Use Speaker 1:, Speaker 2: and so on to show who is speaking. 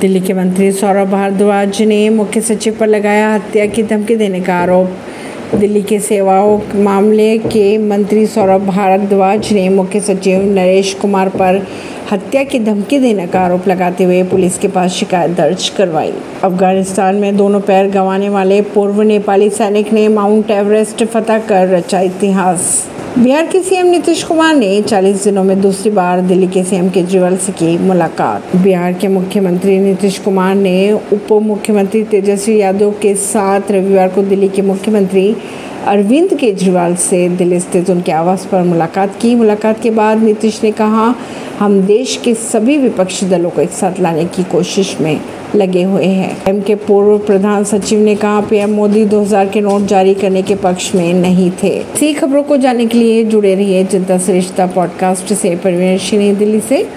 Speaker 1: दिल्ली के मंत्री सौरभ भारद्वाज ने मुख्य सचिव पर लगाया हत्या की धमकी देने का आरोप। दिल्ली के सेवाओं मामले के मंत्री सौरभ भारद्वाज ने मुख्य सचिव नरेश कुमार पर हत्या की धमकी देने का आरोप लगाते हुए पुलिस के पास शिकायत दर्ज करवाई। अफ़गानिस्तान में दोनों पैर गंवाने वाले पूर्व नेपाली सैनिक ने माउंट एवरेस्ट फतह कर रचा इतिहास। बिहार के सीएम नीतीश कुमार ने 40 दिनों में दूसरी बार दिल्ली के सीएम केजरीवाल से की मुलाकात। बिहार के मुख्यमंत्री नीतीश कुमार ने उप मुख्यमंत्री तेजस्वी यादव के साथ रविवार को दिल्ली के मुख्यमंत्री अरविंद केजरीवाल से दिल्ली स्थित उनके आवास पर मुलाकात की। मुलाकात के बाद नीतीश ने कहा हम देश के सभी विपक्षी दलों को एक साथ लाने की कोशिश में लगे हुए हैं। एम के पूर्व प्रधान सचिव ने कहा पीएम मोदी 2000 के नोट जारी करने के पक्ष में नहीं थे। सी खबरों को जानने के लिए जुड़े रहिए जनता श्रेष्ठता पॉडकास्ट से। परवीन सिंह दिल्ली से।